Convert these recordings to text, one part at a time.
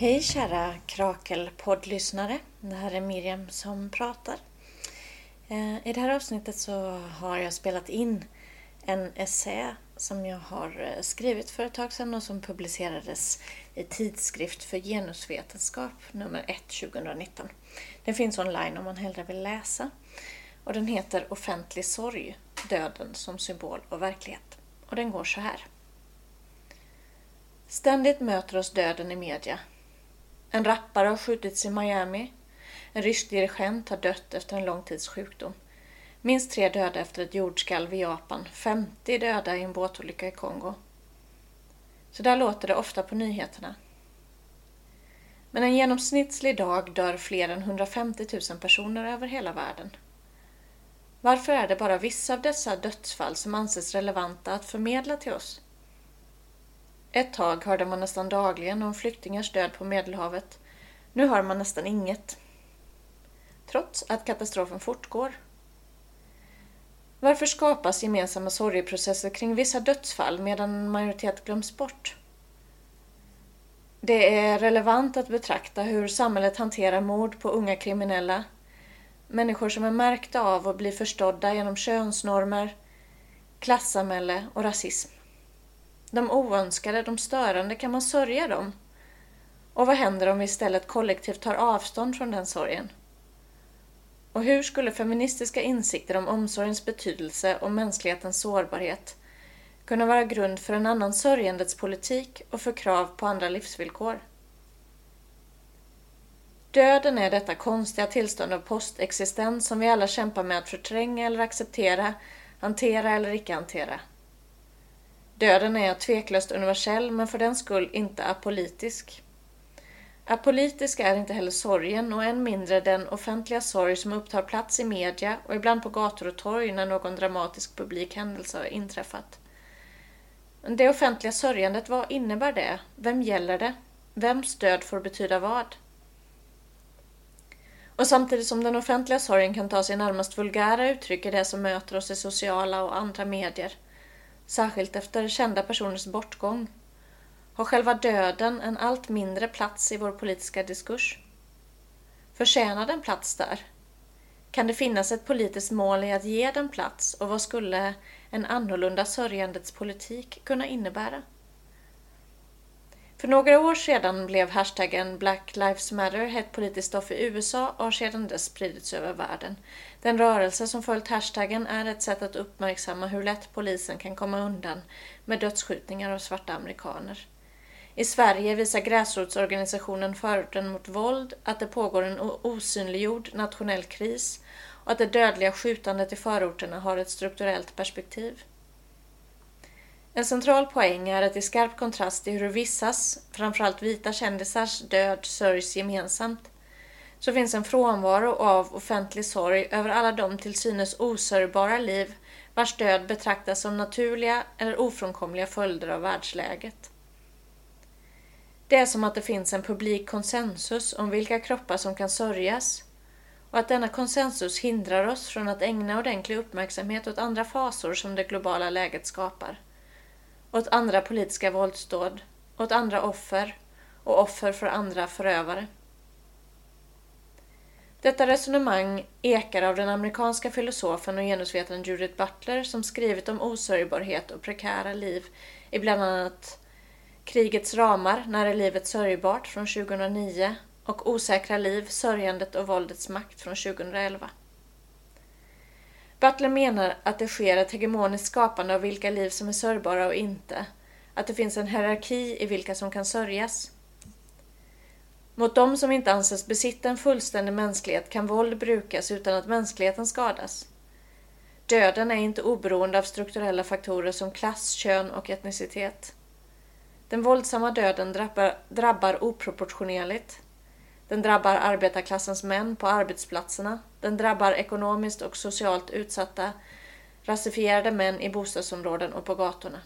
Hej kära Krakelpoddlyssnare. Det här är Miriam som pratar. Eh, I det här avsnittet så har jag spelat in en essä som jag har eh, skrivit för ett tag sedan och som publicerades i Tidskrift för genusvetenskap nummer 1 2019. Den finns online om man hellre vill läsa. Och den heter Offentlig sorg, döden som symbol och verklighet. Och den går så här. Ständigt möter oss döden i media en rappare har skjutits i Miami. En rysk dirigent har dött efter en lång tids sjukdom. Minst tre döda efter ett jordskalv i Japan. 50 döda i en båtolycka i Kongo. Så där låter det ofta på nyheterna. Men en genomsnittlig dag dör fler än 150 000 personer över hela världen. Varför är det bara vissa av dessa dödsfall som anses relevanta att förmedla till oss? Ett tag hörde man nästan dagligen om flyktingars död på Medelhavet. Nu hör man nästan inget. Trots att katastrofen fortgår. Varför skapas gemensamma sorgeprocesser kring vissa dödsfall medan en majoritet glöms bort? Det är relevant att betrakta hur samhället hanterar mord på unga kriminella. Människor som är märkta av och blir förstådda genom könsnormer, klassamhälle och rasism. De oönskade, de störande, kan man sörja dem? Och vad händer om vi istället kollektivt tar avstånd från den sorgen? Och hur skulle feministiska insikter om omsorgens betydelse och mänsklighetens sårbarhet kunna vara grund för en annan sörjandets politik och för krav på andra livsvillkor? Döden är detta konstiga tillstånd av postexistens som vi alla kämpar med att förtränga eller acceptera, hantera eller icke hantera. Döden är tveklöst universell men för den skull inte apolitisk. Apolitisk är inte heller sorgen och än mindre den offentliga sorg som upptar plats i media och ibland på gator och torg när någon dramatisk publik händelse har inträffat. Det offentliga sörjandet, vad innebär det? Vem gäller det? Vems död får betyda vad? Och samtidigt som den offentliga sorgen kan ta sig närmast vulgära uttryck i det som möter oss i sociala och andra medier särskilt efter kända personers bortgång, har själva döden en allt mindre plats i vår politiska diskurs. Förtjänar den plats där? Kan det finnas ett politiskt mål i att ge den plats och vad skulle en annorlunda sörjandets politik kunna innebära? För några år sedan blev hashtaggen Black Lives Matter hett politiskt stoff i USA och har sedan dess spridits över världen. Den rörelse som följt hashtaggen är ett sätt att uppmärksamma hur lätt polisen kan komma undan med dödsskjutningar av svarta amerikaner. I Sverige visar gräsrotsorganisationen Förorten mot våld att det pågår en osynliggjord nationell kris och att det dödliga skjutandet i förorterna har ett strukturellt perspektiv. En central poäng är att i skarp kontrast till hur vissas, framförallt vita kändisars, död sörjs gemensamt, så finns en frånvaro av offentlig sorg över alla de till synes osörjbara liv vars död betraktas som naturliga eller ofrånkomliga följder av världsläget. Det är som att det finns en publik konsensus om vilka kroppar som kan sörjas och att denna konsensus hindrar oss från att ägna ordentlig uppmärksamhet åt andra fasor som det globala läget skapar åt andra politiska våldsdåd, åt andra offer och offer för andra förövare. Detta resonemang ekar av den amerikanska filosofen och genusvetaren Judith Butler som skrivit om osörjbarhet och prekära liv i bland annat Krigets ramar, När är livet sörjbart från 2009 och Osäkra liv, Sörjandet och våldets makt från 2011. Butler menar att det sker ett hegemoniskt skapande av vilka liv som är sörjbara och inte. Att det finns en hierarki i vilka som kan sörjas. Mot de som inte anses besitta en fullständig mänsklighet kan våld brukas utan att mänskligheten skadas. Döden är inte oberoende av strukturella faktorer som klass, kön och etnicitet. Den våldsamma döden drabbar, drabbar oproportionerligt. Den drabbar arbetarklassens män på arbetsplatserna. Den drabbar ekonomiskt och socialt utsatta rasifierade män i bostadsområden och på gatorna.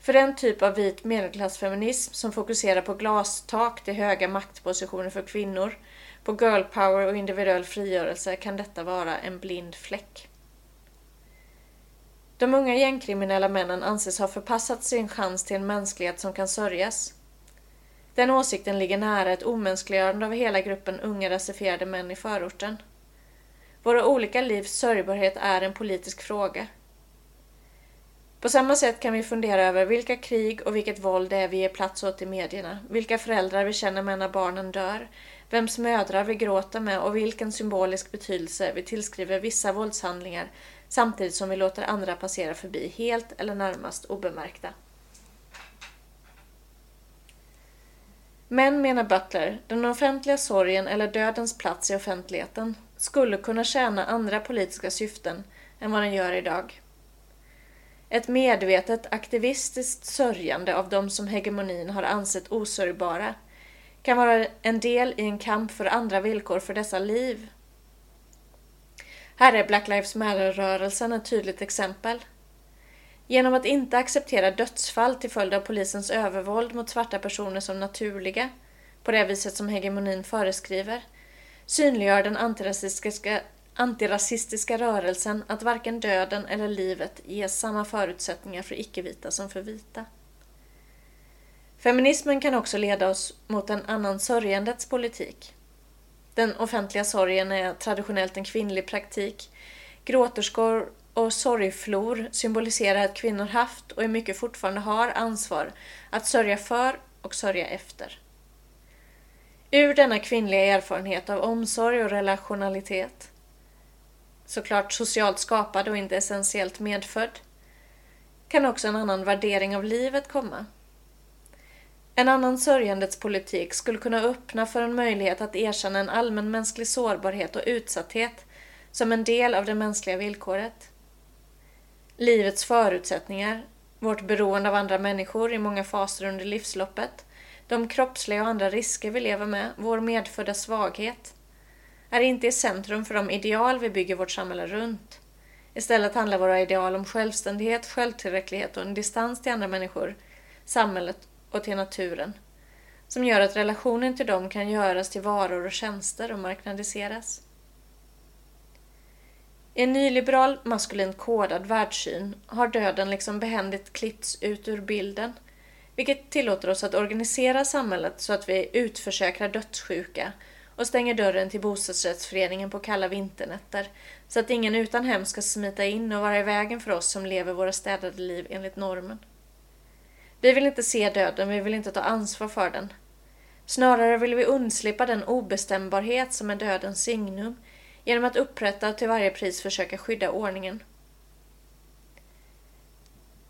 För den typ av vit medelklassfeminism som fokuserar på glastak till höga maktpositioner för kvinnor, på girl power och individuell frigörelse kan detta vara en blind fläck. De unga gängkriminella männen anses ha förpassat sin chans till en mänsklighet som kan sörjas. Den åsikten ligger nära ett omänskliggörande av hela gruppen unga rasifierade män i förorten. Våra olika livs sörjbarhet är en politisk fråga. På samma sätt kan vi fundera över vilka krig och vilket våld det är vi ger plats åt i medierna, vilka föräldrar vi känner med när barnen dör, vems mödrar vi gråter med och vilken symbolisk betydelse vi tillskriver vissa våldshandlingar samtidigt som vi låter andra passera förbi helt eller närmast obemärkta. Men, menar Butler, den offentliga sorgen eller dödens plats i offentligheten skulle kunna tjäna andra politiska syften än vad den gör idag. Ett medvetet aktivistiskt sörjande av de som hegemonin har ansett osörjbara kan vara en del i en kamp för andra villkor för dessa liv. Här är Black Lives Matter-rörelsen ett tydligt exempel. Genom att inte acceptera dödsfall till följd av polisens övervåld mot svarta personer som naturliga, på det viset som hegemonin föreskriver, synliggör den antirasistiska, antirasistiska rörelsen att varken döden eller livet ges samma förutsättningar för icke-vita som för vita. Feminismen kan också leda oss mot en annan sörjandets politik. Den offentliga sorgen är traditionellt en kvinnlig praktik. Gråterskor och sorgflor symboliserar att kvinnor haft och i mycket fortfarande har ansvar att sörja för och sörja efter. Ur denna kvinnliga erfarenhet av omsorg och relationalitet, såklart socialt skapad och inte essentiellt medfödd, kan också en annan värdering av livet komma. En annan sörjandets politik skulle kunna öppna för en möjlighet att erkänna en allmänmänsklig sårbarhet och utsatthet som en del av det mänskliga villkoret. Livets förutsättningar, vårt beroende av andra människor i många faser under livsloppet, de kroppsliga och andra risker vi lever med, vår medfödda svaghet, är inte i centrum för de ideal vi bygger vårt samhälle runt. Istället handlar våra ideal om självständighet, självtillräcklighet och en distans till andra människor, samhället och till naturen, som gör att relationen till dem kan göras till varor och tjänster och marknadiseras. I en nyliberal maskulint kodad världssyn har döden liksom behändigt klippts ut ur bilden, vilket tillåter oss att organisera samhället så att vi utförsäkrar dödssjuka och stänger dörren till bostadsrättsföreningen på kalla vinternätter så att ingen utan hem ska smita in och vara i vägen för oss som lever våra städade liv enligt normen. Vi vill inte se döden, vi vill inte ta ansvar för den. Snarare vill vi undslippa den obestämbarhet som är dödens signum genom att upprätta och till varje pris försöka skydda ordningen.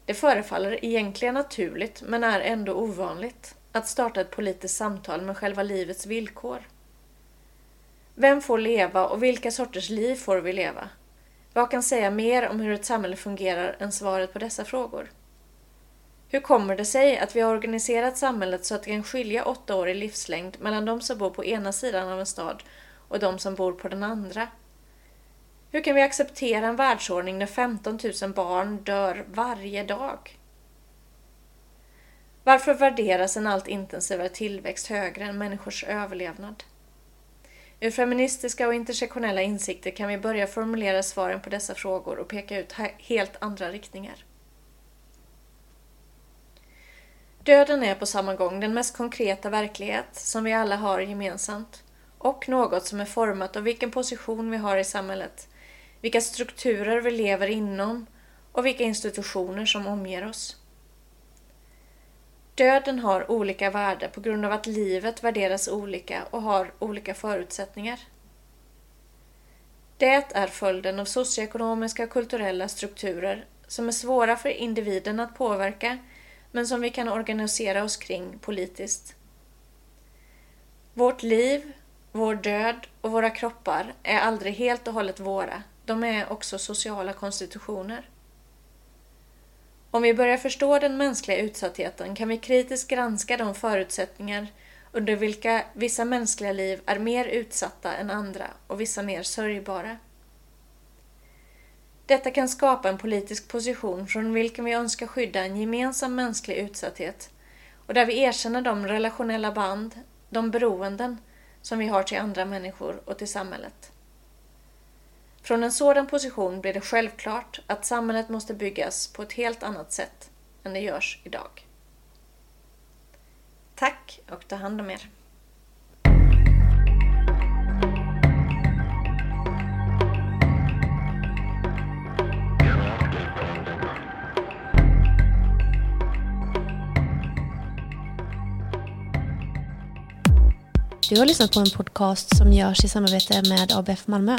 Det förefaller egentligen naturligt, men är ändå ovanligt, att starta ett politiskt samtal med själva livets villkor. Vem får leva och vilka sorters liv får vi leva? Vad kan säga mer om hur ett samhälle fungerar än svaret på dessa frågor? Hur kommer det sig att vi har organiserat samhället så att det kan skilja åtta år i livslängd mellan de som bor på ena sidan av en stad och de som bor på den andra? Hur kan vi acceptera en världsordning när 15 000 barn dör varje dag? Varför värderas en allt intensivare tillväxt högre än människors överlevnad? Ur feministiska och intersektionella insikter kan vi börja formulera svaren på dessa frågor och peka ut helt andra riktningar. Döden är på samma gång den mest konkreta verklighet som vi alla har gemensamt och något som är format av vilken position vi har i samhället, vilka strukturer vi lever inom och vilka institutioner som omger oss. Döden har olika värde på grund av att livet värderas olika och har olika förutsättningar. Det är följden av socioekonomiska och kulturella strukturer som är svåra för individen att påverka men som vi kan organisera oss kring politiskt. Vårt liv, vår död och våra kroppar är aldrig helt och hållet våra. De är också sociala konstitutioner. Om vi börjar förstå den mänskliga utsattheten kan vi kritiskt granska de förutsättningar under vilka vissa mänskliga liv är mer utsatta än andra och vissa mer sörjbara. Detta kan skapa en politisk position från vilken vi önskar skydda en gemensam mänsklig utsatthet och där vi erkänner de relationella band, de beroenden, som vi har till andra människor och till samhället. Från en sådan position blir det självklart att samhället måste byggas på ett helt annat sätt än det görs idag. Tack och ta hand om er. Du har lyssnat på en podcast som görs i samarbete med ABF Malmö.